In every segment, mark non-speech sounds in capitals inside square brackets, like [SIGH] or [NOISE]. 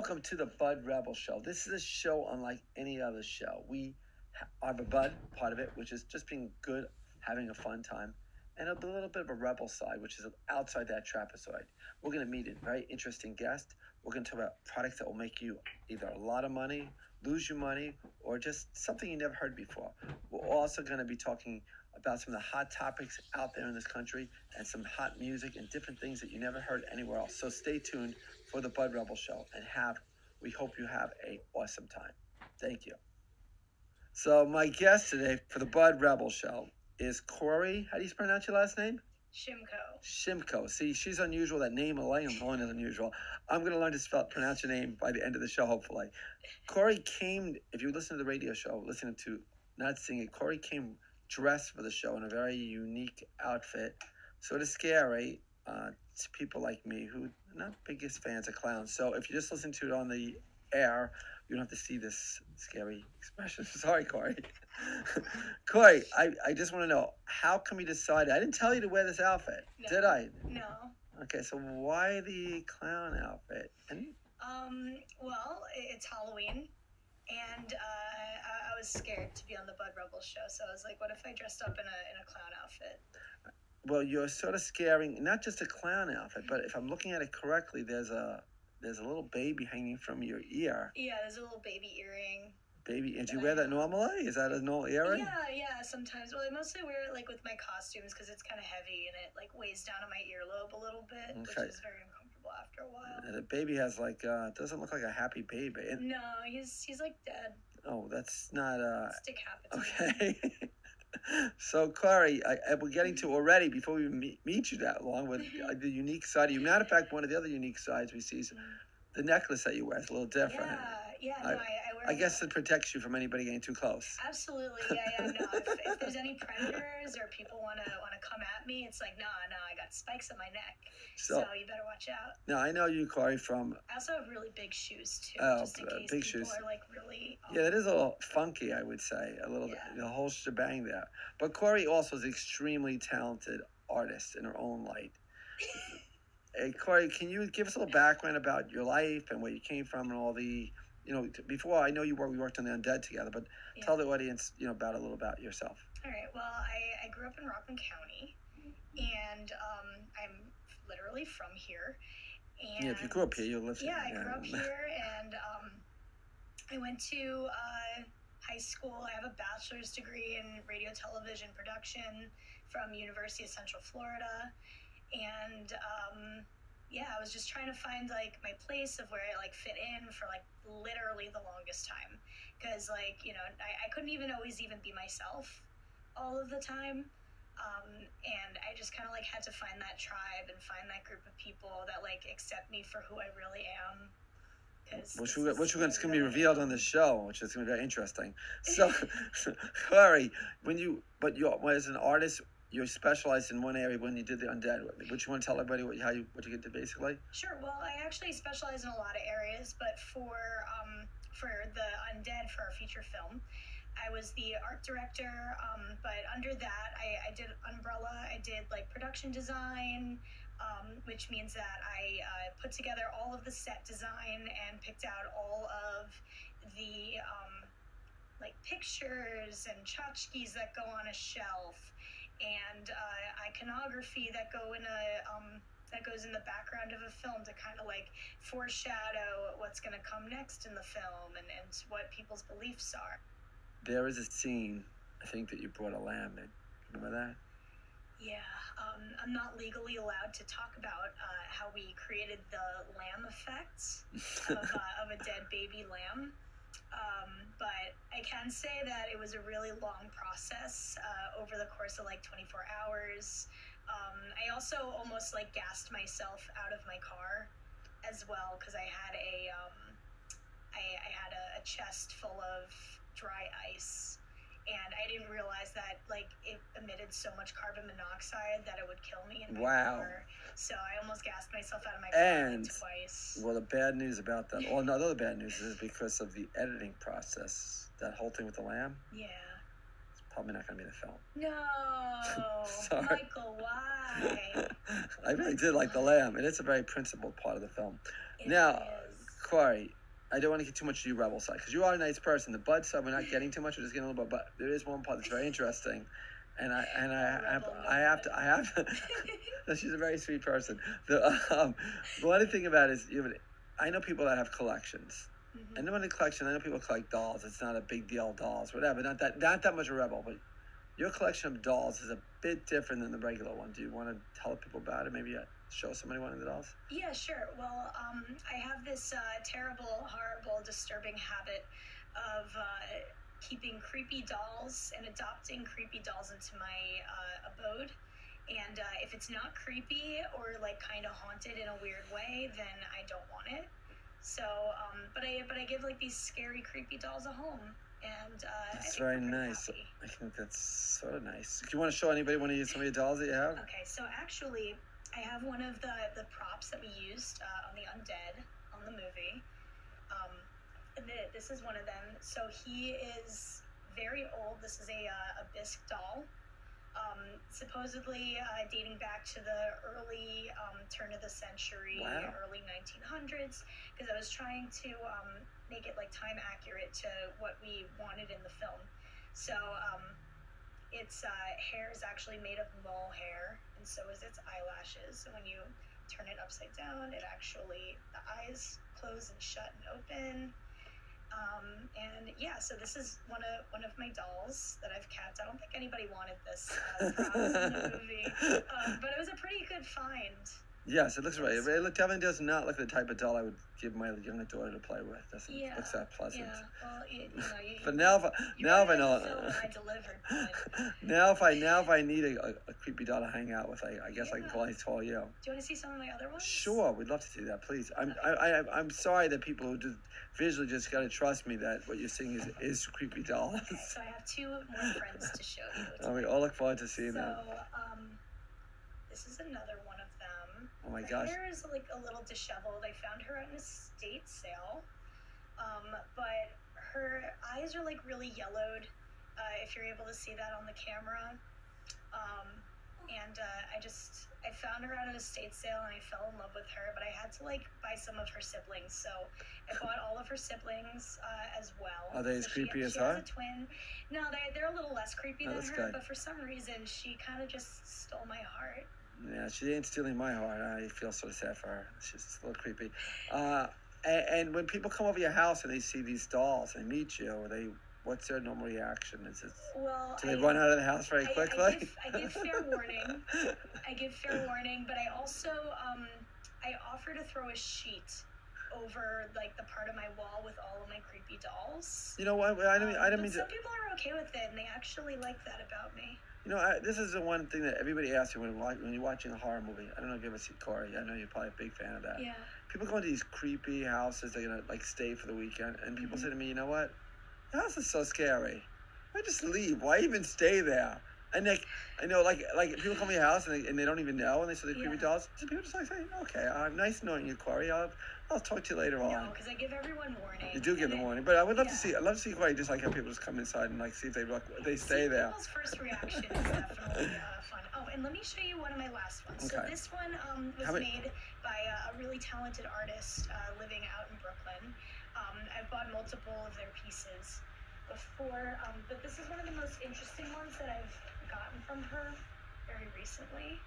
Welcome to the Bud Rebel Show. This is a show unlike any other show. We are a Bud part of it, which is just being good, having a fun time, and a little bit of a rebel side, which is outside that trapezoid. We're going to meet a very interesting guest. We're going to talk about products that will make you either a lot of money, lose your money, or just something you never heard before. We're also going to be talking about some of the hot topics out there in this country and some hot music and different things that you never heard anywhere else. So stay tuned for the Bud Rebel Show and have, we hope you have a awesome time. Thank you. So my guest today for the Bud Rebel Show is Cori. How do you pronounce your last name? Schimko. Schimko. See, she's unusual. That name alone is unusual. I'm going to learn to spell pronounce your name by the end of the show, hopefully. Cori came. If you listen to the radio show, listening to not seeing it, Cori came dressed for the show in a very unique outfit, sort of scary uh, to people like me who not biggest fans of clowns. So if you just listen to it on the air, you don't have to see this scary expression. [LAUGHS] Sorry, Cori. [LAUGHS] Cori, I, I just want to know how come you decided? I didn't tell you to wear this outfit, No. did I? No. Okay, so why the clown outfit? And Um. Well, it's Halloween, and uh, I, I was scared to be on the Bud Rebel show, so I was like, "What if I dressed up in a in a clown outfit?" Well, you're sort of scaring not just a clown outfit, but if I'm looking at it correctly, there's a there's a little baby hanging from your ear. Yeah, there's a little baby earring. Baby, and do you wear that normally? Is that a normal earring? Yeah, yeah. Sometimes, well, I mostly wear it like with my costumes because it's kind of heavy and it like weighs down on my earlobe a little bit, Okay. which is very uncomfortable after a while. And the baby has like uh doesn't look like a happy baby. No, he's he's like dead. oh, that's not uh It's decapitated. okay. [LAUGHS] so Cori, I, I, we're getting to already before we meet, meet you that long with uh, the unique side of you. Matter of fact, one of the other unique sides we see is the necklace that you wear is a little different. Yeah, yeah. I- No, I, I wear. I guess it protects you from anybody getting too close. [LAUGHS] Absolutely, yeah, yeah. No, if, if there's any predators or people wanna wanna come at me, it's like, nah, nah. I got spikes on my neck, so, So you better watch out. now I know you, Cori, from I also have really big shoes too, Oh, just in uh, case big people shoes. are like really. Yeah, that is a little funky, I would say, a little Yeah. the whole shebang there. But Cori also is an extremely talented artist in her own light. [LAUGHS] hey, Cori, can you give us a little background about your life and where you came from and all the, you know, before I know you were we worked on the Undead together, but Yeah. tell the audience, you know, about a little about yourself. All right. Well, I, I grew up in Rockland County, and um, I'm literally from here. And yeah, if you grew up here, you lived Yeah, I grew up here, and um, I went to uh, high school. I have a bachelor's degree in radio, television production from University of Central Florida, and um, yeah, I was just trying to find like my place of where I like fit in for like literally the longest time, because like you know I, I couldn't even always even be myself all of the time. Um, and I just kind of like had to find that tribe and find that group of people that like accept me for who I really am. Cause Which, we, is which we're going to be revealed on the show, which is going to be very interesting. So, [LAUGHS] Cori, when you, but you, as an artist, you specialized in one area when you did the Undead. Would you want to tell everybody what, how you, what you did basically? Sure. Well, I actually specialize in a lot of areas, but for um, for the Undead for our feature film, I was the art director. Um, but under that, I, I did Umbrella. I did like production design, um, which means that I uh, put together all of the set design and picked out all of the um, like pictures and tchotchkes that go on a shelf and uh, iconography that go in a um, that goes in the background of a film to kind of like foreshadow what's going to come next in the film and, and what people's beliefs are. There is a scene, I think, that you brought a lamb in. Remember that? Yeah, um, I'm not legally allowed to talk about uh, how we created the lamb effects of, uh, of a dead baby lamb. [LAUGHS] Um, but I can say that it was a really long process uh, over the course of like 24 hours. Um, I also almost like gassed myself out of my car as well because I had a um, I, I had a, a chest full of dry ice and I didn't realize that like it emitted so much carbon monoxide that it would kill me in my Wow. car. So I almost gassed myself out of my car And- twice. Well, the bad news about that, well, no, the other bad news is because of the editing process. That whole thing with the lamb, Yeah. it's probably not going to be in the film. No, [LAUGHS] Sorry. Michael, why? [LAUGHS] I really did like the lamb, and it's a very principled part of the film. It Now, is. Cori, I don't want to get too much to your rebel side because you are a nice person. The bud side we're not getting too much. We're just getting a little bit, but there is one part that's very interesting, and I and I have I have to I have to. [LAUGHS] she's a very sweet person. The um, one thing about it is you have, I know people that have collections. Mhm. I know in the collection, I know people collect dolls. It's not a big deal, dolls, whatever. Not that not that much a rebel, but your collection of dolls is a bit different than the regular one. Do you want to tell people about it? Maybe uh, show somebody one of the dolls. Yeah, sure. Well, um, I have this uh, terrible, horrible, disturbing habit of uh, keeping creepy dolls and adopting creepy dolls into my uh, abode. And uh, if it's not creepy or like kind of haunted in a weird way, then I don't want it. So, um, but I but I give like these scary, creepy dolls a home, and uh, That's very nice. happy. I think that's sort of nice. Do you want to show anybody one of some of your dolls that you have? Okay, so actually, I have one of the the props that we used uh, on the undead on the movie. Um, and th- this is one of them. So he is very old. This is a uh, a bisque doll. Um, supposedly uh, dating back to the early um, turn of the century, Wow. early 1900s, because I was trying to um, make it like time accurate to what we wanted in the film. So um, its uh, hair is actually made of mohair, and so is its eyelashes. So when you turn it upside down, it actually the eyes close and shut and open. Um, and yeah, so this is one of one of my dolls that I've kept. I don't think anybody wanted this uh, [LAUGHS] props in the movie, um, but it was a pretty good find. Yes, it looks right. It definitely does not look the type of doll I would give my younger daughter to play with. Doesn't Yeah, looks that pleasant. Yeah, well, you, you know, you, But now, if I, now if I know, I delivered, now if I now if I need a, a, a creepy doll to hang out with, I, I guess I can Yeah. call you. do you want to see some of my other ones? Sure, we'd love to do that, please. I'm I, I I'm sorry that people who just visually just got to trust me that what you're seeing is is creepy doll. Okay, so I have two more friends to show you. and [LAUGHS] we all look forward to seeing them. so, that. um, this is another one of them. Oh my her gosh. hair is like a little disheveled. I found her at an estate sale, um, but her eyes are like really yellowed. Uh, if you're able to see that on the camera, um, and uh, I just I found her at an estate sale and I fell in love with her. But I had to like buy some of her siblings, so I bought all of her siblings uh, as well. Are they as So she- creepy as she her? has a twin. No, they they're a little less creepy Oh, than her, good. but for some reason she kind of just stole my heart. Yeah, she ain't stealing my heart. I feel so sad for her. She's a little creepy. Uh, and, and when people come over your house and they see these dolls and meet you, or they what's their normal reaction? Is it Well, do they I, run out of the house very I- I quickly? give- I give fair [LAUGHS] warning. I give fair [LAUGHS] warning, but I also um, I offer to throw a sheet over like the part of my wall with all of my creepy dolls. you know what? I didn't. I Um, didn't but mean to. some people are okay with it, and they actually like that about me. You know, I, this is the one thing that everybody asks you when, when you're watching a horror movie. I don't know if you ever see Cori. I know you're probably a big fan of that. Yeah. People go into these creepy houses. They're gonna like stay for the weekend, and people Mhm. say to me, "You know what? House is so scary. Why just leave? Why even stay there?" And like, I know, like, like people come to your house and they, and they don't even know, and they say they're creepy Yeah. dolls. So people just like say, "Okay, uh, nice knowing you, Cori. I'll, I'll talk to you later on." No, because I give everyone warning. You do give them warning, but I would love to see. I'd love to see Cori just like have people just come inside and like see if they look, they See, stay there. People's first reaction is definitely uh, fun. Oh, and let me show you one of my last ones. Okay. So this one um, was many- made by uh, a really talented artist uh, living out in Brooklyn. Um, I've bought multiple of their pieces before, um, but this is one of the most interesting ones that I've gotten from her very recently.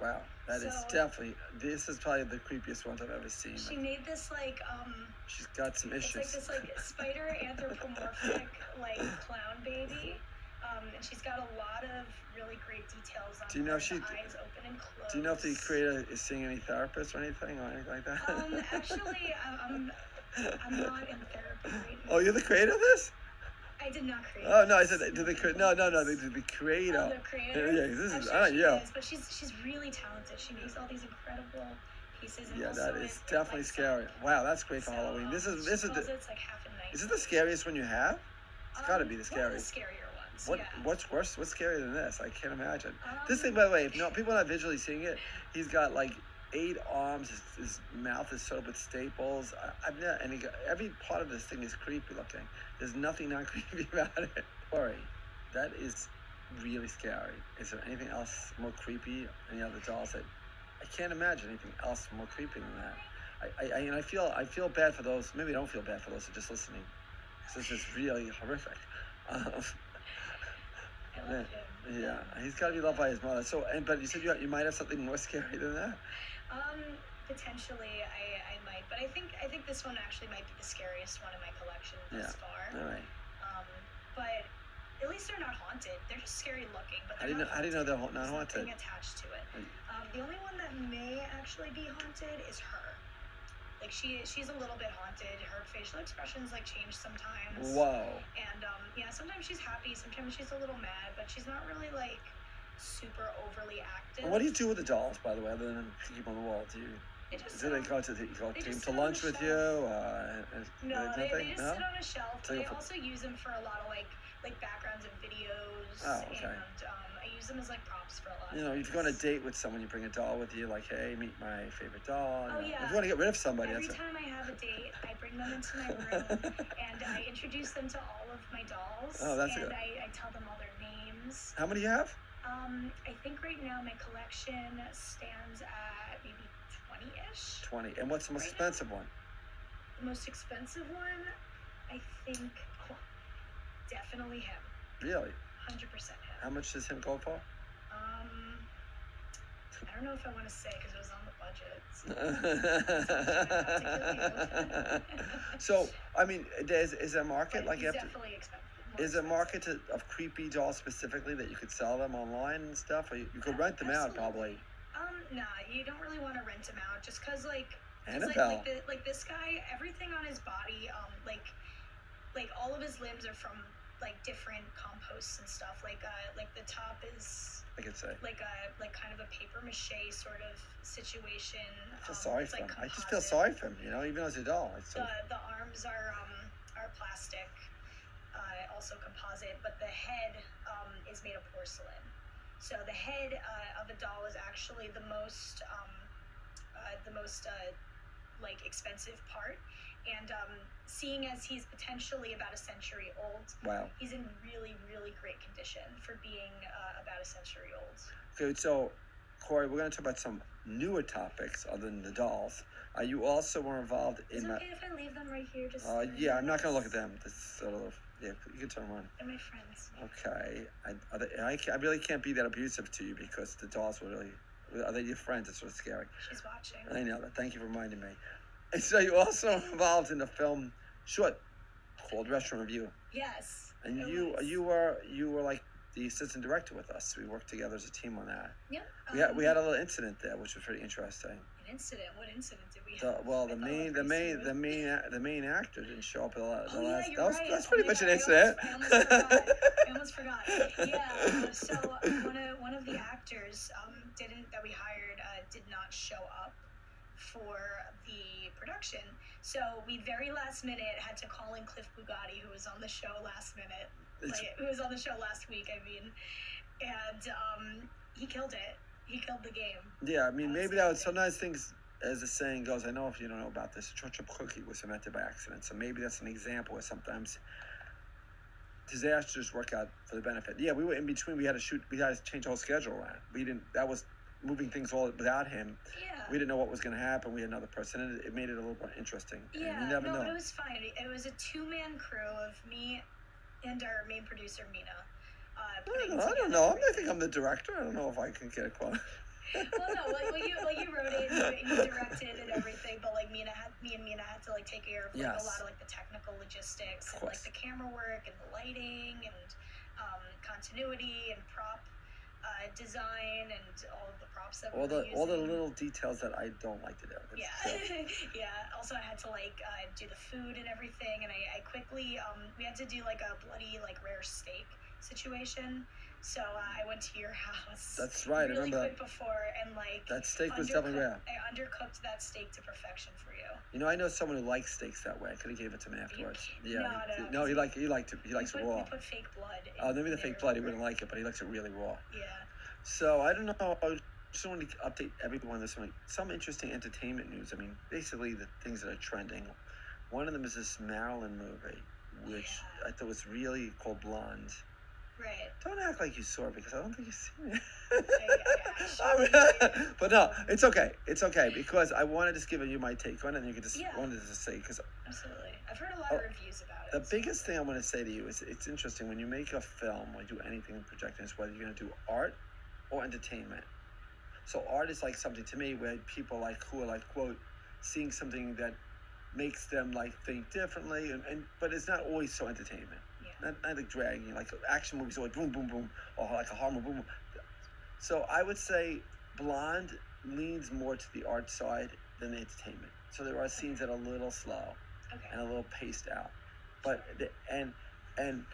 Wow, that is So- definitely. This is probably the creepiest ones I've ever seen. She made this like um, she's got some it's like issues. this like spider [LAUGHS] anthropomorphic like [LAUGHS] clown baby. Um, and she's got a lot of really great details on Do you know her, she- eyes open and closed. Do you know if the creator is seeing any therapist or anything or anything like that? Um, actually, [LAUGHS] I'm, I'm, I'm not in therapy right now. oh, you're the creator of this? I did not create. Oh no, I said did the cre- no no no they did the, the Oh, the creator. Yeah, this I'm is sure I she yeah. is, but she's she's really talented. She makes all these incredible pieces. And Yeah, also that it- is it definitely lights scary. up. Wow, that's great for So, Halloween. This um, is she this is calls the it's like half a night. is it the scariest one you have? It's gotta be the Um, One of scariest. the scarier ones. What yeah. what's worse? What's scarier than this? I can't imagine. This Um, thing, by the way, if no [LAUGHS] people are not visually seeing it, he's got like eight arms. His, his mouth is sewed with staples. I, I've never, and he got, every part of this thing is creepy looking. There's nothing not [LAUGHS] creepy about it. Cori, that is really scary. Is there anything else more creepy? Any other dolls that I can't imagine anything else more creepy than that? I, I, I and I feel I feel bad for those. Maybe I don't feel bad for those who are just listening. This is really horrific. [LAUGHS] Um, I love him. yeah, he's got to be loved by his mother. So, and but you said you you might have something more scary than that. Um, potentially, I, I might, but I think I think this one actually might be the scariest one in my collection thus Yeah. far. All right. Um, but at least they're not haunted. They're just scary looking. But do you know? do you know they're haunted. not haunted? nothing attached to it. Um, the only one that may actually be haunted is her. Like she, she's a little bit haunted. Her facial expressions like change sometimes. Whoa. And um, yeah, sometimes she's happy, sometimes she's a little mad, but she's not really like super overly active. What do you do with the dolls, by the way, other than keep them on the wall? Do you They just do they go to the, go they to lunch with you? Uh, No, they, they just no? sit on a shelf. So But you put- also use them for a lot of like like backgrounds of videos. Oh, okay. And um, I use them as like props for a lot. You know, if you go on a date with someone, you bring a doll with you, like, hey, meet my favorite doll. Oh, yeah. If you want to get rid of somebody, Every time I have a date, I bring them into my [LAUGHS] room and I introduce them to all of my dolls. Oh, that's and good. I, I tell them all their names. How many do you have? Um, I think right now my collection stands at maybe 20 ish. 20. And what's the most Right now? expensive one? The most expensive one, I think, oh, definitely him. Really? 100% him. How much does him go for? Um, I don't know if I want to say because it was on the budget. [LAUGHS] [LAUGHS] [LAUGHS] so, I mean, there's, is there a market But like he's you have to, definitely expensive. Is there a market to, of creepy dolls specifically that you could sell them online and stuff? Or you, you could rent them out probably. Um, nah, you don't really want to rent them out just because, like, 'cause, like, like, the, like this guy, everything on his body, um, like, like all of his limbs are from like different composts and stuff. Like, uh, like the top is I could say. like a like kind of a paper mache sort of situation. I feel um, sorry for like, him. I just feel sorry for him, you know, even it's a doll. It's so, The the arms are um are plastic, uh, also composite, but the head um is made of porcelain. So the head uh, of a doll is actually the most um uh, the most uh, like expensive part, and um, seeing as he's potentially about a century old, wow. he's in really really great condition for being uh, about a century old. Good. So, Cori, we're going to talk about some newer topics other than the dolls. Uh, you also were involved in. Is it my. okay if I leave them right here? Just Uh, yeah, I'm not going to look at them. This sort of. Yeah, you can turn them on. They're my friends. Okay. I, are they, I, I really can't be that abusive to you because the dolls were really. Are they your friends? It's sort of scary. She's watching. I know that. Thank you for reminding me. And so you also involved in the film short called Restaurant Review, Yes. and you was. you were you were like the assistant director with us. We worked together as a team on that. Yeah. We had we um, had a little incident there, which was pretty interesting. Incident. What incident did we The, have? well, the thought it main the main the main the main actor didn't show up the, la- the Oh, yeah, last. that was right. that's Oh pretty my much an God, I incident. almost- I almost forgot. [LAUGHS] I almost forgot. Yeah. uh, So one of one of the actors um, didn't that we hired uh, did not show up for the production. So we very last minute had to call in Cliff Bugatti, who was on the show last minute, like who was on the show last week. I mean, and um, he killed it. He killed the game. Yeah, I mean, maybe that was that. sometimes things, as the saying goes. I know if you don't know about this, a church cookie was invented by accident. So maybe that's an example of sometimes disasters work out for the benefit. Yeah, we were in between. We had to shoot. We had to change the whole schedule around. We didn't. That was moving things all without him. Yeah. We didn't know what was going to happen. We had another person, and it, made it a little more interesting. Yeah, you never no, know. but it was fine. It was a two-man crew of me and our main producer Mena. Uh, I don't know. I don't know. I think I'm the director. I don't know if I can get a quote. well, no, like, well, you like you wrote it, and you, you directed and everything, but like Mena had me and Mena had to like take care of like Yes. a lot of like the technical logistics and like the camera work and the lighting and um, continuity and prop uh, design and all of the props that all we the were all the little details that I don't like to do. It's Yeah, [LAUGHS] yeah. Also, I had to like uh, do the food and everything, and I, I quickly um, we had to do like a bloody like rare steak situation. So uh, I went to your house. [LAUGHS] That's right. I Really remember quick before, and like that steak was definitely rare. I undercooked that steak to perfection for you. You know, I know someone who likes steaks that way. I could have gave it to him afterwards. Yeah, No, he, no, no, he like he liked it. He likes we it put, raw. We put fake blood. in Oh, maybe the fake blood he wouldn't like it, but he likes it really raw. Yeah. So I don't know. I just wanted to update everyone. There's some some interesting entertainment news. I mean, basically the things that are trending. One of them is this Marilyn movie, which Yeah. I thought was really called Blonde. Right. Don't act like you saw because I don't think you've seen it. I I mean, but no, it's okay. It's okay because I wanted to just give you my take on it, and you could just Yeah. wanted to say because Absolutely. I've heard a lot Oh, of reviews about it. the so- biggest thing I want to say to you is it's interesting when you make a film or do anything in projecting is whether you're going to do art or entertainment. So art is like something to me where people like who are like quote seeing something that makes them like think differently and, and but it's not always so entertainment. Not, not like dragging like action movies always boom boom boom or like a horror movie, boom boom. So I would say Blonde leans more to the art side than the entertainment. So there are scenes that are a little slow Okay. and a little paced out. But the, and and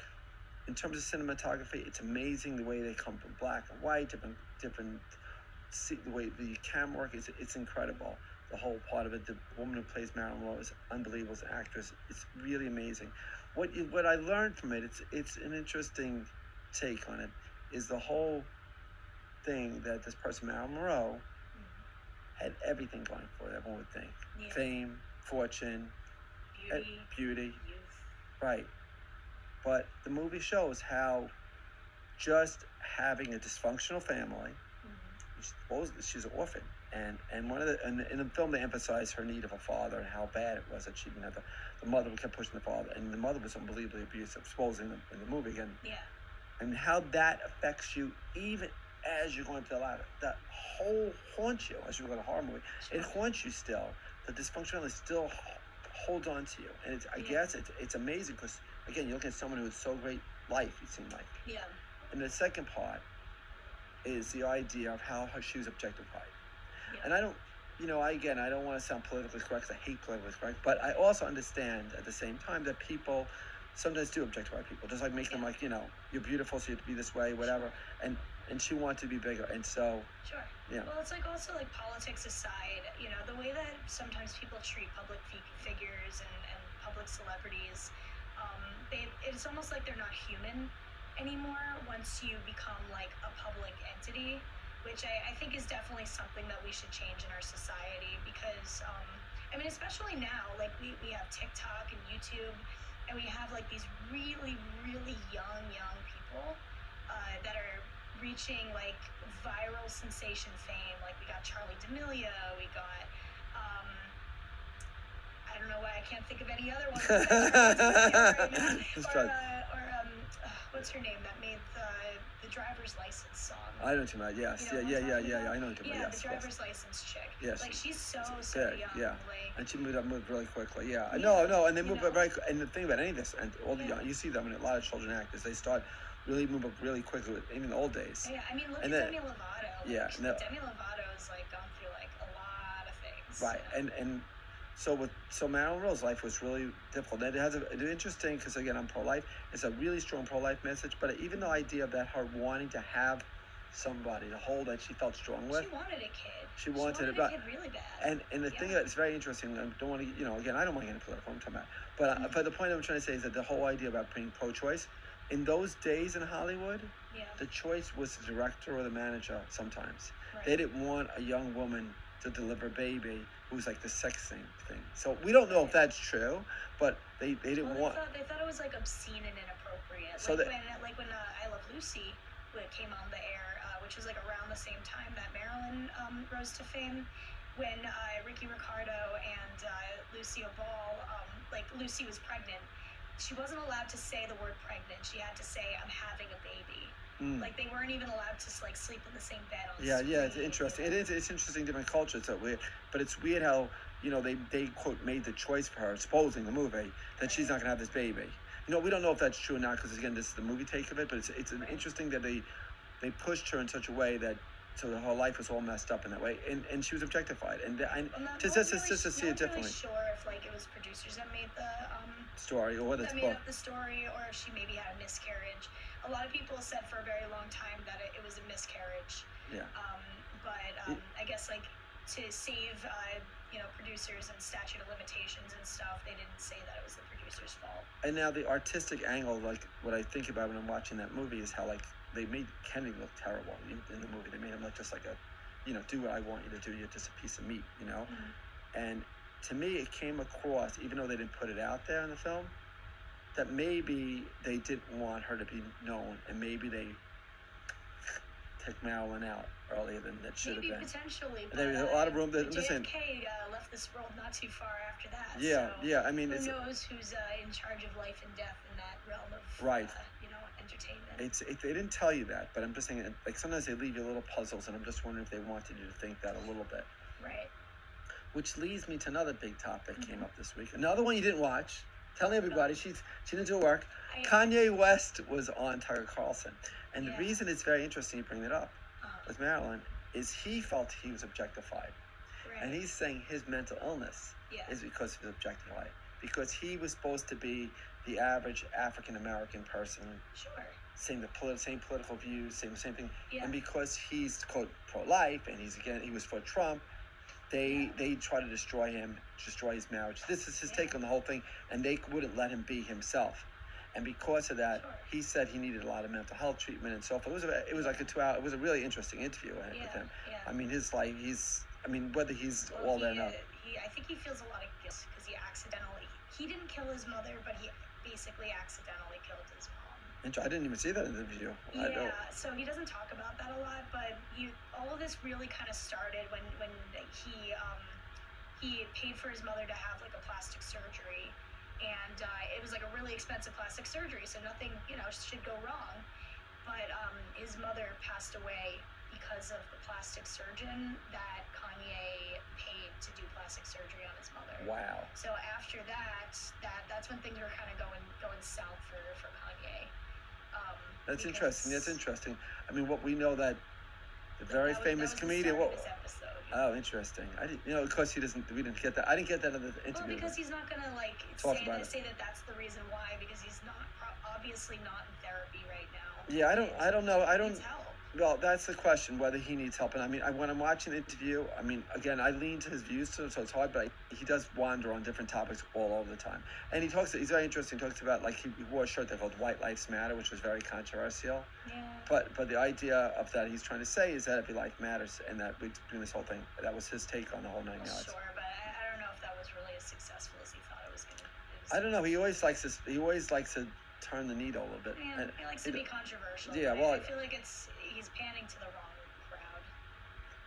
in terms of cinematography, it's amazing the way they come from black and white, different different. See the way the camera work is it's incredible. The whole part of it, the woman who plays Marilyn Monroe is unbelievable as an actress. It's really amazing. What you, what I learned from it, it's it's an interesting take on it, is the whole thing that this person Marilyn Monroe Mhm. had everything going for it. Everyone would think Yeah. fame, fortune, and Beauty, beauty. youth. Right. But the movie shows how just having a dysfunctional family, Mhm. she's, she's an orphan, and and one of the and in the film they emphasize her need of a father and how bad it was that she didn't have the, the mother kept pushing the father, and the mother was unbelievably abusive, supposedly in the, in the movie again, Yeah. and how that affects you even as you're going through the ladder. That whole haunts you as you go to a horror movie. It haunts you still. The dysfunctionality still holds on to you, and it's, I Yeah. guess it's it's amazing because again, you look at someone who had so great life. It seemed like, Yeah. and the second part is the idea of how her, she was objectified. Yeah. And I don't, you know, I again, I don't want to sound politically correct. 'cause I hate politically correct, but I also understand at the same time that people sometimes do objectify people, just like make them like, you know, you're beautiful, so you have to be this way, whatever. And and she wanted to be bigger, and so Sure. Yeah. Well, it's like also like politics aside, you know, the way that sometimes people treat public fi- figures and, and public celebrities, um, they it's almost like they're not human anymore once you become like a public entity, which I, I think is definitely something that we should change in our society because, um, I mean, especially now, like we, we have TikTok and YouTube, and we have like these really, really young, young people uh, that are reaching like viral sensation fame. Like we got Charli D'Amelio, we got um, I don't know why I can't think of any other ones. [LAUGHS] D'Amelio right or uh, or uh, [SIGHS] what's her name that made the the driver's license song? I know what you mean. Yes, You know yeah, yeah, yeah, yeah, yeah. I know what you mean. yeah, Yes, the driver's license chick. Yes. Like she's so It's so big, young. yeah. Like And she moved up, moved really quickly. Yeah, Yeah, no, no, and they move up very. And the thing about any of this, and all the Yeah. young, you see them in a lot of children actors. They start really move up really quickly, with- even in the old days. yeah, I mean look And at then- Demi Lovato. Like, yeah, no. Demi Lovato's like gone through like a lot of things. Right, you know? and and so with so Marilyn Monroe's life was really difficult. And it has a, it's interesting because again I'm pro-life. It's a really strong pro-life message, but even the idea of that her wanting to have somebody to hold that she felt strong with. She wanted a kid. She wanted it, a but- kid really bad. And and the thing that's very interesting, I don't want to, you know, again, I don't want to get into political. I'm talking about, but uh, Mhm. but the point I'm trying to say is that the whole idea about being pro-choice, in those days in Hollywood, yeah, the choice was the director or the manager. Sometimes right. they didn't want a young woman to deliver a baby who's like the sex thing thing. So we don't know if that's true, but they they didn't well, want. they thought, they thought it was like obscene and inappropriate. So like that- when like when uh, I Love Lucy when it came on the air, uh, which was like around the same time that Marilyn um, rose to fame. When uh, Ricky Ricardo and uh, Lucille Ball, um, like Lucy was pregnant, she wasn't allowed to say the word pregnant. She had to say, "I'm having a baby." Mm. Like they weren't even allowed to like sleep in the same bed. On Yeah, yeah, it's interesting. It is. It's interesting. Different cultures. It's weird, but it's weird how you know they they quote made the choice for her, supposing the movie that she's not gonna have this baby. You know, we don't know if that's true or not because again, this is the movie take of it. But it's it's Right. interesting that they they pushed her in such a way that so her life was all messed up in that way, and and she was objectified. And and Well, just just one's just to see it differently, Really sure if like it was producers that made the um, story or that made up the story, or if she maybe had a miscarriage. A lot of people said for a very long time that it, it was a miscarriage. Yeah. Um, but um, I guess like to save uh, you know producers and statute of limitations and stuff, they didn't say that it was the producer's fault. And now the artistic angle, like what I think about when I'm watching that movie, is how like they made Kennedy look terrible in, in the movie. They made him look just like a, you know, do what I want you to do. You're just a piece of meat, you know. And to me, it came across, even though they didn't put it out there in the film, that maybe they didn't want her to be known, and maybe they took Marilyn out earlier than it should Maybe have been. potentially, but There was a uh, lot of room to- but listen. JFK uh, left this world not too far after that. Yeah, so yeah. I mean, Who it's knows who's uh, in charge of life and death in that realm of Right. uh, entertainment? it's it, they didn't tell you that, but I'm just saying like sometimes they leave you little puzzles, and I'm just wondering if they wanted you to think that a little bit. right. Which leads me to another big topic came Mhm. up this week. Another one you didn't watch. Telling everybody she's she didn't do work. I, Kanye West was on Tucker Carlson, and Yeah. the reason it's very interesting you bring it up uh, with Marilyn is he felt he was objectified, right. and he's saying his mental illness yeah. is because he was objectified because he was supposed to be the average African American person, sure. same the polit- same political views, same same thing, Yeah. and because he's quote pro life and he's again he was for Trump, they Yeah. they try to destroy him, destroy his marriage. This is his Yeah. take on the whole thing, and they wouldn't let him be himself. And because of that, Sure. he said he needed a lot of mental health treatment and so forth. It was a, it was like a two hour. It was a really interesting interview with him. Yeah. I mean, his life. He's. I mean, whether he's Well, all he, that or not. he, I think he feels a lot of guilt because he accidentally he didn't kill his mother, but he basically accidentally killed his mom. I didn't even see that in the video. I don't. Yeah, so he doesn't talk about that a lot, but you, all of this really kind of started when when he um, he paid for his mother to have like a plastic surgery, and uh, it was like a really expensive plastic surgery, so nothing you know should go wrong. But um, his mother passed away because of the plastic surgeon that Kanye paid to do plastic surgery on his mother. Wow. So after that, that that's when things were kind of going going south for for Kanye. Um, That's interesting. That's interesting. I mean, what we know that the very that was- famous that comedian. What? episode. Oh, interesting. I didn't. You know, of course he doesn't. We didn't get that. I didn't get that in the well, because he's not gonna like Talk say about that, say that that's the reason why because he's not obviously not in therapy right now. yeah, I don't. I don't know. I don't. Well, that's the question whether he needs help. And I mean, I, when I'm watching the interview, I mean, again, I lean to his views, so, so it's hard. But I, he does wander on different topics all over the time. And he talks. He's very interesting. He talks about like he wore a shirt that called "White Lives Matter," which was very controversial. Yeah. But but the idea of that he's trying to say is that every life matters, and that we're doing this whole thing. That was his take on the whole nine Well, yards. sure, but I, I don't know if that was really as successful as he thought it was gonna. be. I don't know. He always likes to. He always likes to turn the needle a little bit. Yeah, And he likes to be controversial. Yeah, well, I feel like it's he's panning to the wrong crowd.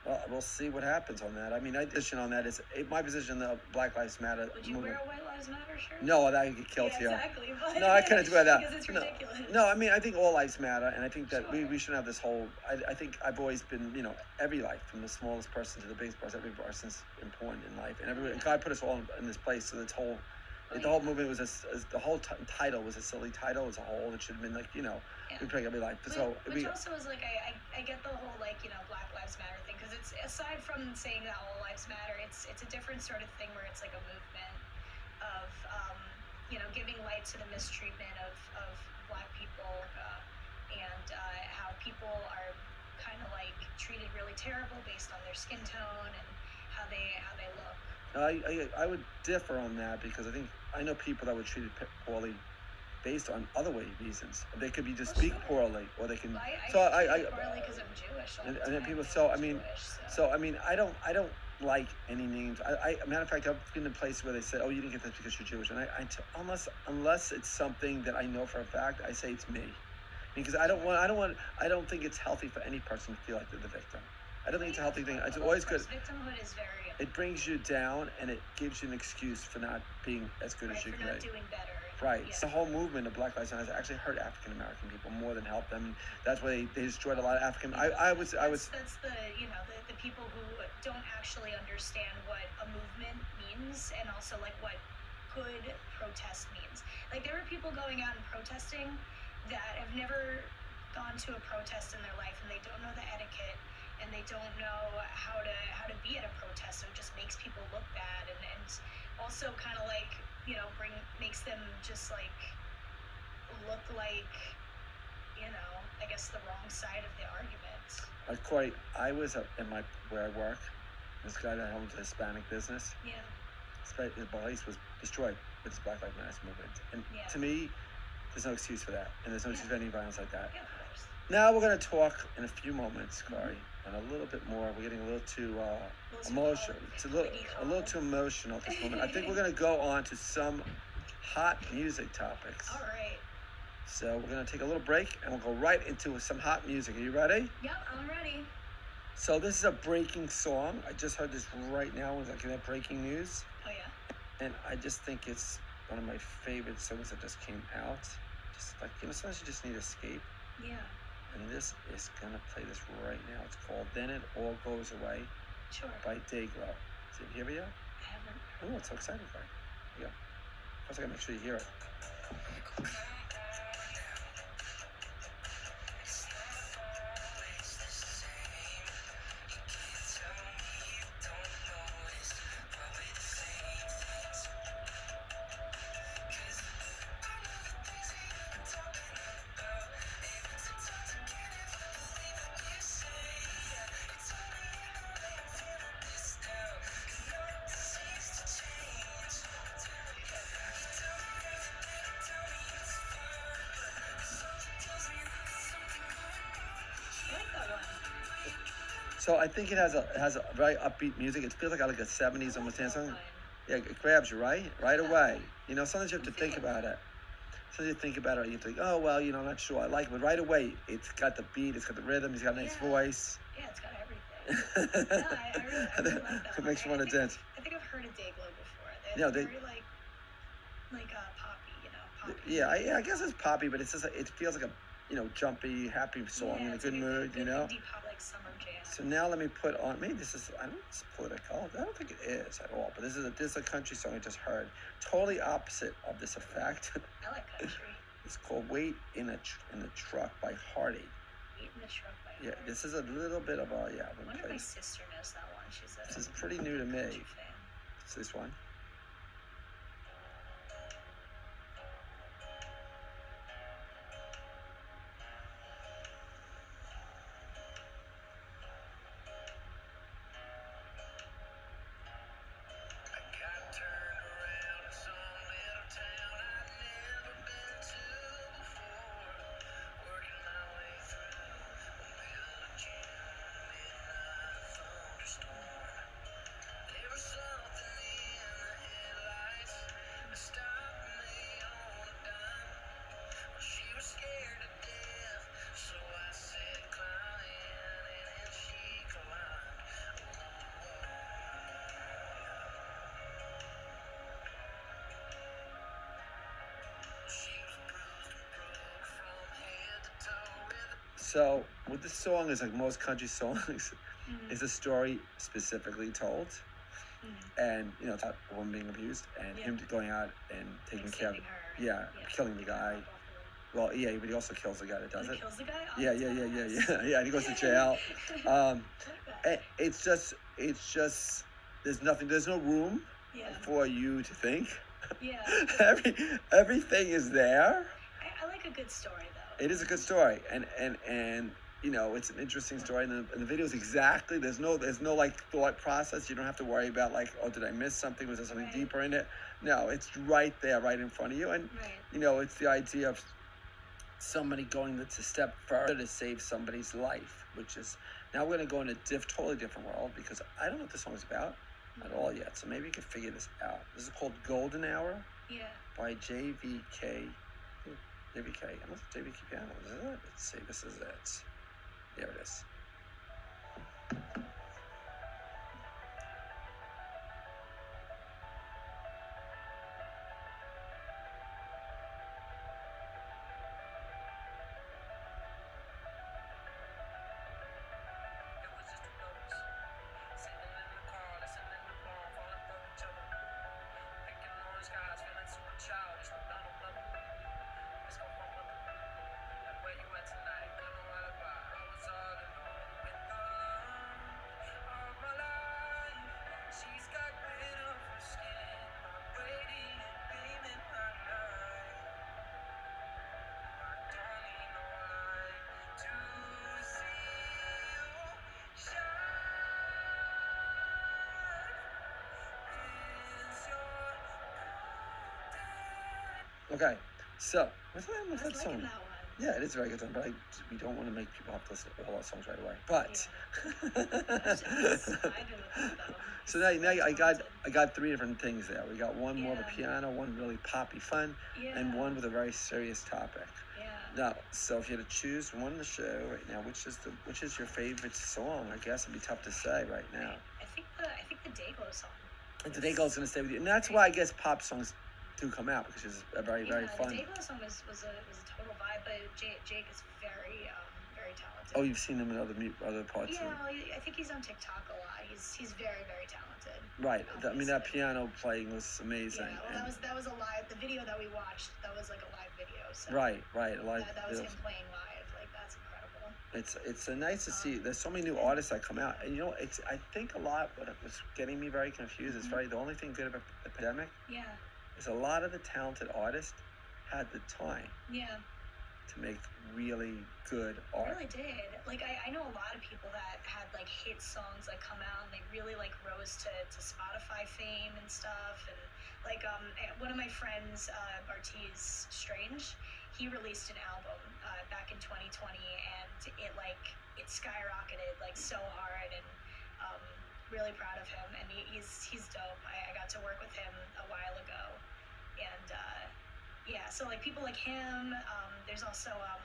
well, we'll see what happens on that. I mean, my position on that is my position. The Black Lives Matter Would you movement. wear a White Lives Matter shirt? No, that would get killed yeah, here. exactly. But, No, I couldn't wear that. [LAUGHS] because it's No. ridiculous. No, I mean, I think all lives matter, and I think that we, Sure. we shouldn't have this whole. I, I think I've always been, you know, every life, from the smallest person to the biggest person, every person's important in life, and every and God put us all in, in this place. So this whole, Oh, the whole movement was a, the whole t- title was a silly title as a whole. It should have been like, you know, Yeah. pick every life. Which, So which we, also is like I, I, I get the whole like you know Black Lives Matter thing because it's aside from saying that all lives matter, it's it's a different sort of thing where it's like a movement of um, you know giving light to the mistreatment of, of Black people uh, and uh, how people are kind of like treated really terrible based on their skin tone and how they how they look. I, I I would differ on that because I think I know people that were treated poorly. Based on other way reasons, they could be just speak sure. poorly, or they can. I, I So I, I, feel partly because I'm Jewish. and- the and then people- so, I'm mean, Jewish, So I mean, I don't, I don't like any names. I, I matter of fact, I've been in a place where they said, "Oh, you didn't get this because you're Jewish," and I, I t- unless, unless it's something that I know for a fact, I say it's me, because I don't want, I don't want, I don't think it's healthy for any person to feel like they're the victim. I don't think it's a healthy thing. It's Well, always good. Victimhood is very It brings you down, and it gives you an excuse for not being as good right, as you for can not be. doing better. Right. Yeah. It's the whole movement of Black Lives Matter actually hurt African American people more than helped them. That's why they, they destroyed a lot of African. I, I was, I was. That's, that's the you know the, the people who don't actually understand what a movement means and also like what good protest means. Like there are people going out and protesting that have never gone to a protest in their life and they don't know the etiquette and they don't know how to how to be at a protest so it just makes people look bad and, and also kind of like you know bring makes them just like look like you know i guess the wrong side of the argument Like Cori, I was up in my where I work. This guy that owns a Hispanic business. yeah His place was destroyed with this Black Lives Matter movement, and Yeah. to me, there's no excuse for that, and there's no excuse for any violence like that. yeah Now we're going to talk in a few moments, Cori, and a little bit more. We're getting a little too uh, emotional. It's a little a little too emotional at this moment. I think we're going to go on to some hot music topics. All right. So we're gonna take a little break and we'll go right into some hot music. Are you ready? Yep, I'm ready. So this is a breaking song. I just heard this right now. It was like that breaking news, Oh yeah. and I just think it's one of my favorite songs that just came out. Just like you know, sometimes you just need escape, Yeah. And this is gonna play this right now. It's called "Then It All Goes Away" Sure. by Dayglow. Hear it yet? I haven't. Oh, it's so exciting for you. Yeah. First, I gotta make sure you hear it. So I think it has a it has a very upbeat music. It feels like a, like a '70s almost dance song. Yeah, it grabs you right, right away. You know, sometimes you have to think about it. Sometimes you think about it, you think, oh well, you know, I'm not sure I like it, but right away, it's got the beat, it's got the rhythm, he's got a nice Yeah. voice. Yeah, it's got everything. [LAUGHS] No, I, I really, I really like that it makes you I- I want to dance. I've- think I've heard of Dayglow before. They're Yeah, they- very like, like uh, poppy, you know, poppy. Yeah, I, yeah, I guess it's poppy, but it's just a, it feels like a you know jumpy, happy song Yeah, in a good like mood, you good know. Indie pop, like summer jam. So now let me put on. Maybe this is I don't if it's political. I don't think it is at all. But this is a this is a country song I just heard. Totally opposite of this effect. [LAUGHS] I like country. it's called "Wait in a Tr- in the Truck" by Hardy. Eating the truck by Yeah, this is a little bit of a yeah. I wonder if my sister knows that one. She's a This is pretty new to me. fan. It's this one. So with this song is like most country [LAUGHS] songs, Mhm. is a story specifically told, Mhm. and you know a woman being abused and Yeah. him going out and taking Like care of. her. yeah, killing the guy. Well, yeah, but he also kills the guy that does He it. kills the guy. Yeah, yeah, yeah, yeah, yeah, [LAUGHS] yeah. And he goes to [LAUGHS] jail. Um, I like that. it, it's just, it's just, there's nothing, there's no room yeah, for you to think. yeah. Every, everything is there. I, I like a good story. It is a good story, and and and you know, it's an interesting story. And the, and the video is exactly there's no there's no like thought process. You don't have to worry about like, oh, did I miss something? Was there something Right. deeper in it? No, it's right there, right in front of you. And Right. you know, it's the idea of somebody going to step further to save somebody's life, which is now we're gonna go in a diff, totally different world because I don't know what this song's about at all yet. So maybe you can figure this out. This is called Golden Hour Yeah. by JVK. JVK. I must JVK Piano. Is it? Let's see. This is it. There it is. It Okay. So what's that? What's I was that song? that. Yeah, it is a very good song, but I, we don't want to make people have to listen to all our songs right away. But I was just vibing with it, though. so now, now I got I got three different things there. We got one more of a piano, one really poppy fun, yeah. and one with a very serious topic. Yeah. Now, so if you had to choose one to show right now, which is the which is your favorite song? I guess it'd be tough to say right now. I think the I think the Dayglow song. And today goes gonna stay with you, and that's why I guess pop songs do come out because it's a very very yeah, fun. The song was, was a was a total vibe, but Jake, Jake is very um very talented. Oh, you've seen him in other other parts. Yeah, of I think he's on TikTok a lot. He's he's very very talented. Right. I mean, that piano playing was amazing. Yeah, well, that was that was a live. The video that we watched, that was like a live video. So right, right. Like that, that was him playing live. Like that's incredible. it's it's uh, nice to see. Um, There's so many new artists that come out, and you know, it's I think a lot. What was getting me very confused is Mhm. very the only thing good about the pandemic Yeah, is a lot of the talented artists had the time yeah. to make really good I art. really did. Like I, I know a lot of people that had like hit songs that come out and they really like rose to, to Spotify fame and stuff. And like um eh, one of my friends, uh, Bartees Strange, he released an album uh, back in 2020 and it like it skyrocketed like so hard and um, really proud of him and he, he's he's dope. I, I got to work with him a while ago and uh, yeah, so like people like him. Um, there's also um,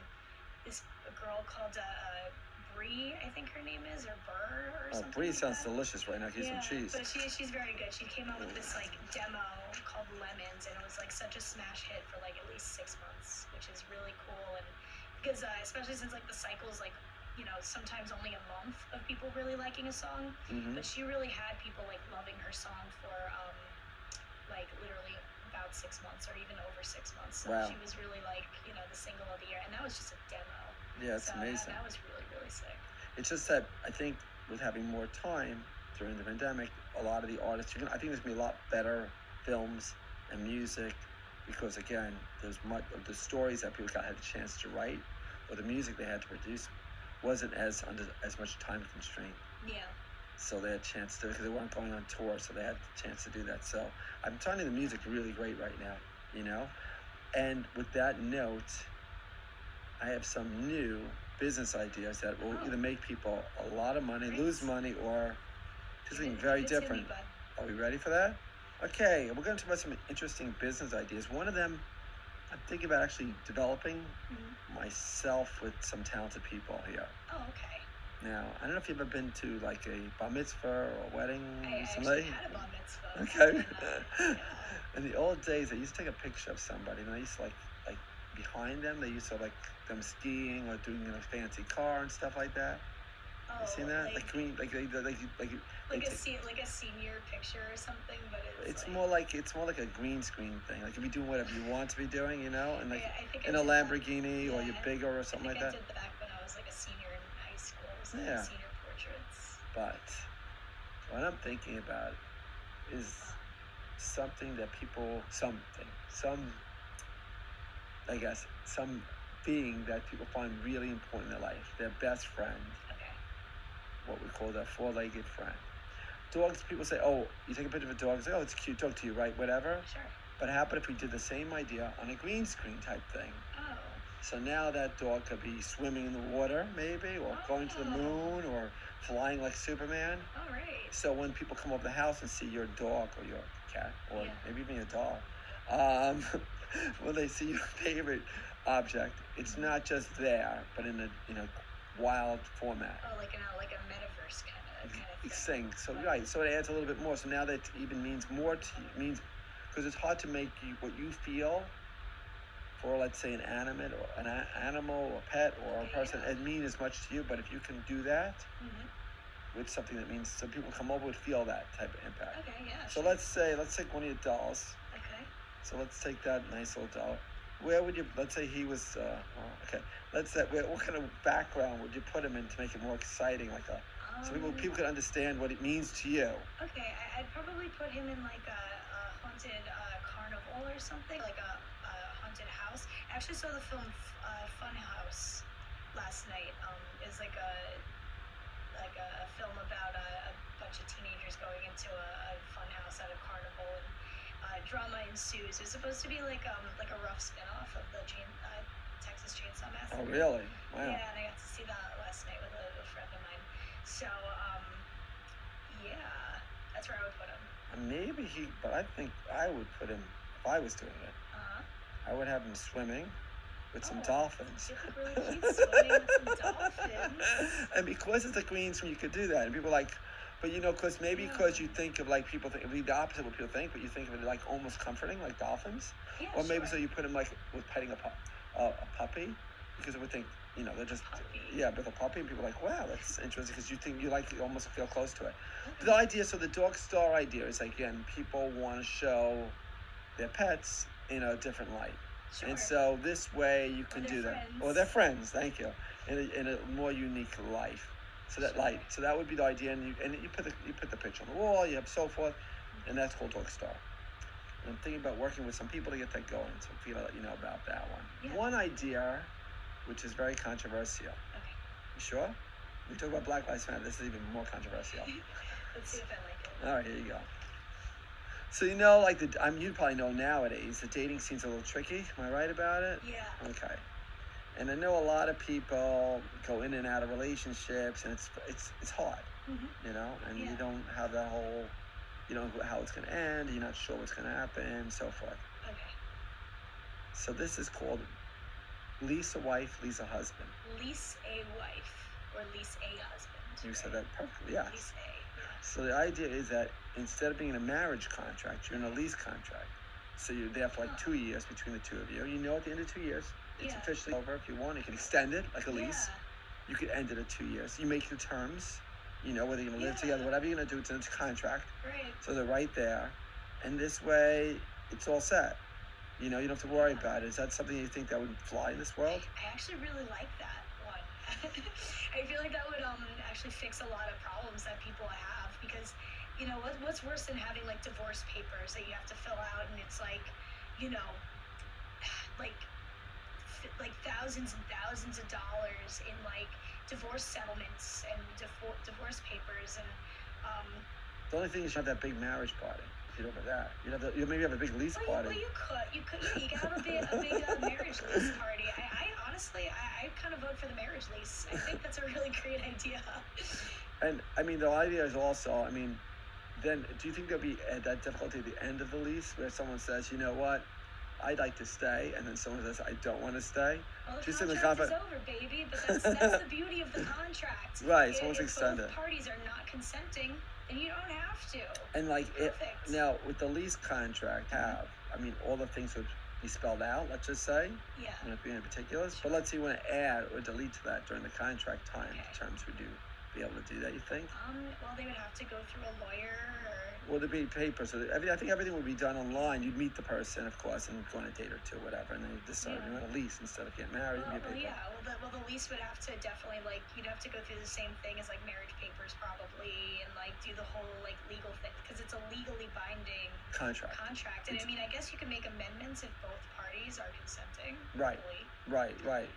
this girl called uh, uh, Brie, I think her name is, or Burr, or Oh, something. Brie like sounds that. delicious right now. Get yeah, some cheese. but she, she's very good. She came out with this like demo called Lemons, and it was like such a smash hit for like at least six months, which is really cool. And because uh, especially since like the cycle's like you know sometimes only a month of people really liking a song, hmm but she really had people like loving her song for um, like literally about six months or even over six months. So Wow. she was really like you know the single of the year, and that was just a demo. Yeah, it's so amazing. That, that was really really sick. It's just that I think with having more time during the pandemic, a lot of the artists, you're gonna, I think there's gonna be a lot better films and music because again, there's much of the stories that people got had the chance to write or the music they had to produce wasn't as under as much time constraint. Yeah. So they had a chance to because they weren't going on tour, so they had the chance to do that. So I'm finding the music really great right now, you know. And with that note, I have some new business ideas that will Oh. either make people a lot of money, lose money, or Give something very different. Are we ready for that? Okay, we're going to talk about some interesting business ideas. One of them, I'm thinking about actually developing Mhm. myself with some talented people here. Oh, okay. Now, I don't know if you've ever been to like a bar mitzvah or a wedding I, recently. had a bar mitzvah. [LAUGHS] Okay. Yeah. [LAUGHS] In the old days, they used to take a picture of somebody, and I used to like, like behind them, they used to like them skiing or doing in a fancy car and stuff like that. Oh, you seen that? Like, Like, green, like they, like, like like, they a se- like a senior picture or something, but it's, it's like, more like it's more like a green screen thing. Like you be doing whatever you want to be doing, you know, and like I, I think I in a did that. Lamborghini or you're bigger or something like that. that when I was like a senior in high school. It was Yeah. portraits. But what I'm thinking about is something that people, something, some, I guess, some being that people find really important in their life, their best friend, Okay. what we call their four-legged friend. Dogs, people say, oh, you take a picture of a dog, say, oh, it's a cute dog to you, right? Whatever. Sure. But how about if we did the same idea on a green screen type thing? Oh. So now that dog could be swimming in the water, maybe, or going to the Oh. moon, or flying like Superman. All right. So when people come over the house and see your dog or your cat, or Yeah. maybe even your dog, um, [LAUGHS] when they see your favorite object, it's not just there, but in a in a wild format. Oh, like in a like a metaverse kind of kind of Thing. So right, so it adds a little bit more. So now that even means more to you, means because it's hard to make you what you feel for let's say an animate or an a- animal or pet or a person it mean as much to you. But if you can do that hmm with something that means some people come over would feel that type of impact. Okay. Yeah. So sure. let's say let's take one of your dolls. Okay. So let's take that nice little doll. Where would you? Let's say he was. Uh, oh, okay. Let's say where, what kind of background would you put him in to make it more exciting? Like a so people Um, people could understand what it means to you. Okay, I, I'd probably put him in like a, a haunted uh, carnival or something, like a haunted house. I actually saw the film uh, Fun House last night. Um, it's like a like a, film about a, a bunch of teenagers going into a, a fun house at a carnival, and uh, drama ensues. It was supposed to be like um like a rough spin-off of the chain, uh, Texas Chainsaw Massacre. Oh, really? Wow. Yeah, and I got to see that last night with a, a friend of mine. So um, yeah, that's where I would put him. Maybe he, but I think I would put him, if I was doing it. I would have him swimming with some Oh, dolphins. You really [LAUGHS] swimming with some dolphins. [LAUGHS] and because it's the Queen's you could do that. And people are like, but you know, because maybe Yeah. because you think of like people think, it'd be the opposite of what people think, but you think of it like almost comforting, like dolphins. Yeah, Or maybe sure. so you put him like with petting a, pu- a, a puppy, because it would think, you know, they're just, Puppy. yeah, with a puppy, and people are like, wow, that's interesting, because you think you like, you almost feel close to it. The idea, so the dog star idea is like, again, people want to show their pets in a different light. Sure. And so this way you can do that. friends. Or their friends, thank you, in a, in a more unique life. So that Sure. light, so that would be the idea, and you and you put the you put the picture on the wall, you have so forth, and that's called Dog Star. And I'm thinking about working with some people to get that going, so I'm gonna let you know about that one. Yeah. One idea, which is very controversial. Okay. You sure? We talk about Black Lives Matter. This is even more controversial. [LAUGHS] Let's see if I like it. All right, here you go. So you know, like the I mean, you probably know nowadays the dating scene's a little tricky. Am I right about it? Yeah. Okay. And I know a lot of people go in and out of relationships, and it's it's it's hard, hmm you know, and you don't have that whole, you don't know how it's going to end. You're not sure what's going to happen, and so forth. Okay. So this is called Lease a wife, Lease a husband. Lease a wife or lease a husband. You said that perfectly. Yes. Lease a. So the idea is that instead of being in a marriage contract, you're in a lease contract. So you're there for like two years between the two of you. You know, at the end of two years, it's Yeah. officially over. If you want, you can extend it like a lease. Yeah. You could end it at two years. You make the terms. You know whether you're gonna live Yeah. together, whatever you're gonna do. It's in a contract, Right. so they're right there. And this way, it's all set. You know, you don't have to worry about it. Is that something you think that would fly in this world? I actually really like that. [LAUGHS] I feel like that would um actually fix a lot of problems that people have because you know what, what's worse than having like divorce papers that you have to fill out and it's like you know [SIGHS] like like thousands and thousands of dollars in like divorce settlements and divor- divorce papers and um The only thing is have that big marriage party. You don't have that, you have the, you maybe have a big lease well, party. well, you could you could yeah, you could have a big a big uh, marriage lease party. I, I honestly I, I kind of vote for the marriage lease. I think that's a really great idea. And I mean, the idea is also, I mean, then do you think there'll be uh, that difficulty at the end of the lease where someone says, you know what, I'd like to stay, and then someone says, I don't want to stay? Well, the Just in the contract is over, baby. But that's, that's the beauty of the [LAUGHS] contract. Right, If- so once if extended. both parties are not consenting, then you don't have to. And like, it, now with the lease contract, have, I mean, all the things would be spelled out, let's just say, Yeah. I'm not being in particulars, but let's say you want to add or delete to that during the contract time Okay. terms, would you be able to do that, you think? Um. Well, they would have to go through a lawyer or. Would it be paper? So every, I think everything would be done online. You'd meet the person, of course, and go on a date or two, whatever, and then you'd decide Yeah. you want a lease instead of getting married. Well, well, yeah. Well the, well, the lease would have to definitely like you'd have to go through the same thing as like marriage papers probably, and like do the whole like legal thing because it's a legally binding Contract. contract. And I mean, I guess you can make amendments if both parties are consenting. Right. hopefully. Right, right.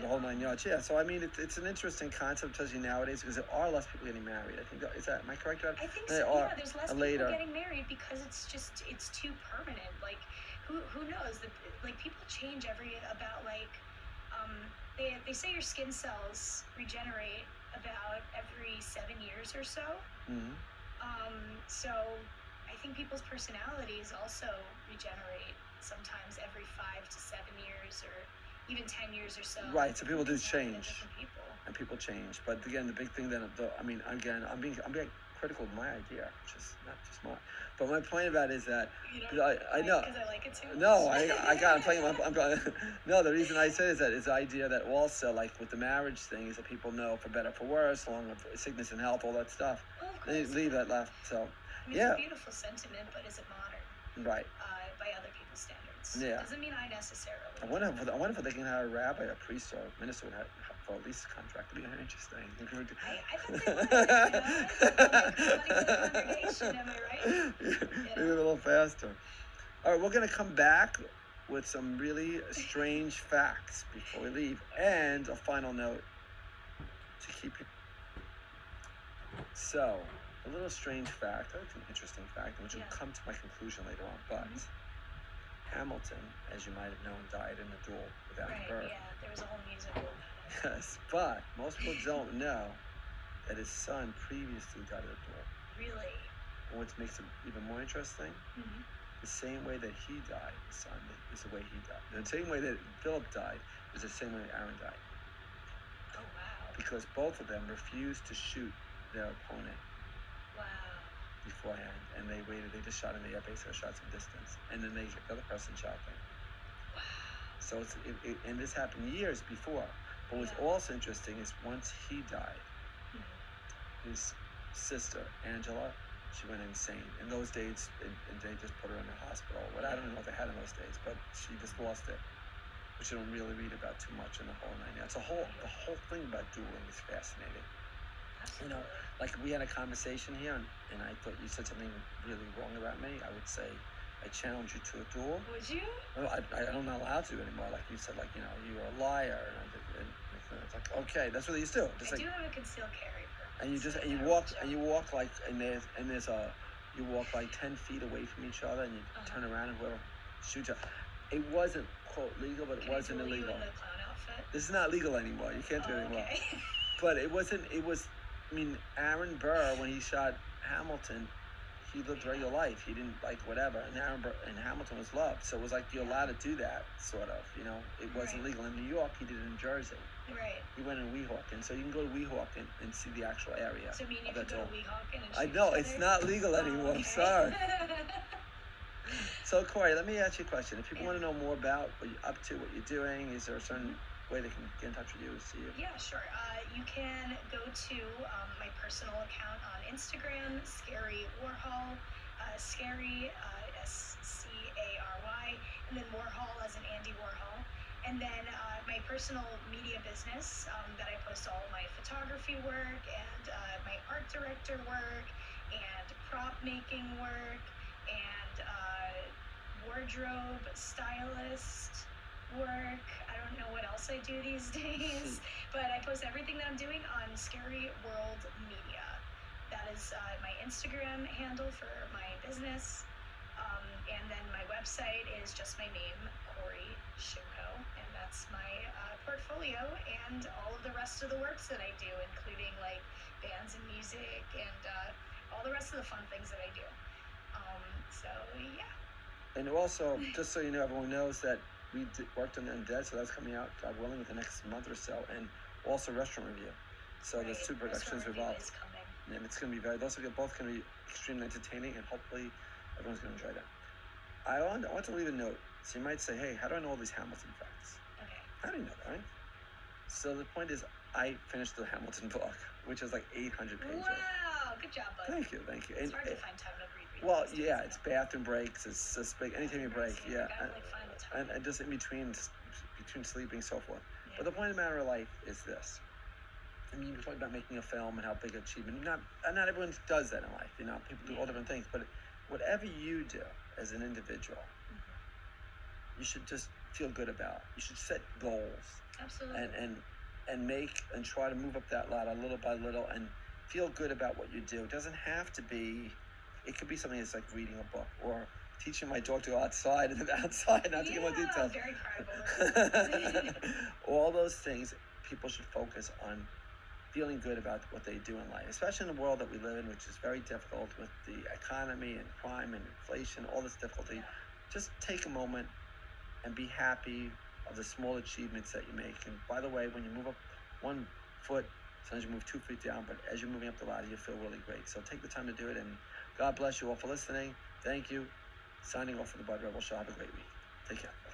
The whole nine yards. Yeah. So I mean, it's, it's an interesting concept, especially nowadays, because there are less people getting married. I think that, is that. Am I correct? I think They so. are Yeah, there's less later. people getting married because it's just it's too permanent. Like, who who knows? The, like people change every about like, um, they they say your skin cells regenerate about every seven years or so. Mhm. Um, so I think people's personalities also regenerate sometimes every five to seven years or even ten years or so. Right, so people do Things happen to change. People. And people change, but again, the big thing then, the, I mean, again, I'm being I'm being critical of my idea, which is not just mine. But my point about it is that You know, 'Cause I- I know. because I like it too. No. I, I got. I'm playing. I'm, [LAUGHS] I'm. [LAUGHS] No, the reason I say is that is the idea that also like with the marriage thing is that people know for better for worse, along with sickness and health, all that stuff. Well, of They leave that left. So I mean, yeah. It's a beautiful sentiment, but is it modern right. uh, by other people's standards? Yeah. Doesn't mean I necessarily. I wonder. If, I wonder if they can hire a rabbi, a priest, or a minister would have, have for a lease contract. It'd be interesting. I, I bet they would. You know? They'll money for the congregation. Am I right? [LAUGHS] Maybe a little faster. All right, we're gonna come back with some really strange [LAUGHS] facts before we leave, and a final note to keep you. So, a little strange fact, I think an interesting fact, which Yeah. will come to my conclusion later on. But Mhm. Hamilton, as you might have known, died in a duel with Aaron Right, Burr. yeah. There was a whole musical. Yes, but most people don't know that his son previously died in a duel. Really? And what makes it even more interesting, hmm the same way that he died, his son, is the way he died. The same way that Philip died is the same way Aaron died. Oh, wow. Because both of them refused to shoot their opponent. Beforehand, and they waited. They just shot in the airbase or shot some distance, and then they the other person shot them. Wow. So it's it, it, and this happened years before. But what's Yeah. also interesting is once he died, Mhm. his sister Angela, she went insane. In those days, they just put her in the hospital. What I don't know what they had in those days, but she just lost it, which you don't really read about too much in the whole nine yards. The whole the whole thing about dueling is fascinating. You know. Like we had a conversation here, and, and I thought you said something really wrong about me. I would say I challenge you to a duel. Would you? Well, I, I, I'm not allowed to anymore. Like you said, like you know, you're a liar, and, I and it's like okay, that's what they used to do. Just I like do have a concealed carry permit. and you just and you walk and you walk like and there's and there's a you walk like ten feet away from each other, and you Uh-huh. turn around and whoever shoots you. It wasn't quote legal, but it Can wasn't illegal. in the clown outfit? This is not legal anymore. You can't do it Oh, anymore. okay. [LAUGHS] But it wasn't. It was. I mean, Aaron Burr when he shot Hamilton, he lived regular life. He didn't like whatever. And Aaron Burr, and Hamilton was loved. So it was like you're allowed to do that, sort of. You know, it wasn't Right. legal in New York. He did it in Jersey. right. He went in Weehawken, so you can go to Weehawken and see the actual area. So me and you go to. Weehawken and I know it's not legal Oh, anymore. I'm okay. sorry. [LAUGHS] So Cori, let me ask you a question. If people want to know more about what you're up to, what you're doing, is there a certain mm-hmm. Way they can get in touch with you to see you? Yeah, sure. Uh, you can go to um, my personal account on Instagram, Scary Warhol, uh, Scary uh, S C A R Y, and then Warhol as in Andy Warhol. And then uh, my personal media business um, that I post all my photography work and uh, my art director work and prop making work and uh, wardrobe stylist work. I don't know what else I do these [LAUGHS] days, [LAUGHS] but I post everything that I'm doing on Scary World Media. That is uh, my Instagram handle for my business. Um, and then my website is just my name, Cori Schimko, and that's my uh, portfolio and all of the rest of the works that I do, including like bands and music and uh, all the rest of the fun things that I do. Um, so yeah. And also, just so you know, everyone knows that we did, worked on Undead, so that's coming out, God willing, within the next month or so, and also Restaurant Review. So there's two productions involved, and it's going to be very. Those are both going to be extremely entertaining, and hopefully, everyone's going to enjoy them. I want, I want to leave a note. So you might say, "Hey, how do I know all these Hamilton facts?" Okay. How do you know that, right? So the point is, I finished the Hamilton [LAUGHS] book, which is like 800 pages. Wow, good job, bud. Thank you, thank you. It's And, hard to find time to read. read well, days, yeah, it's bathroom breaks. It's just big. Anytime you break, yeah. like, the time. and, just in between, between sleeping, so forth. Yeah. But the point of the matter of life is this. I mean, you're talking about making a film and how big an achievement. Not, and not everyone does that in life. You know, people do all different things. But whatever you do as an individual, Mhm. you should just feel good about. You should set goals Absolutely. and and and make and try to move up that ladder little by little and feel good about what you do. It doesn't have to be. It could be something that's like reading a book or teaching my dog to go outside and then [LAUGHS] outside. Not to get more details. Very proud of her. all those things people should focus on feeling good about what they do in life especially in the world that we live in which is very difficult with the economy and crime and inflation all this difficulty Yeah. just take a moment and be happy of the small achievements that you make and by the way when you move up one foot sometimes you move two feet down but as you're moving up the ladder you feel really great so take the time to do it and god bless you all for listening thank you signing off for the bud rebel show have a great week take care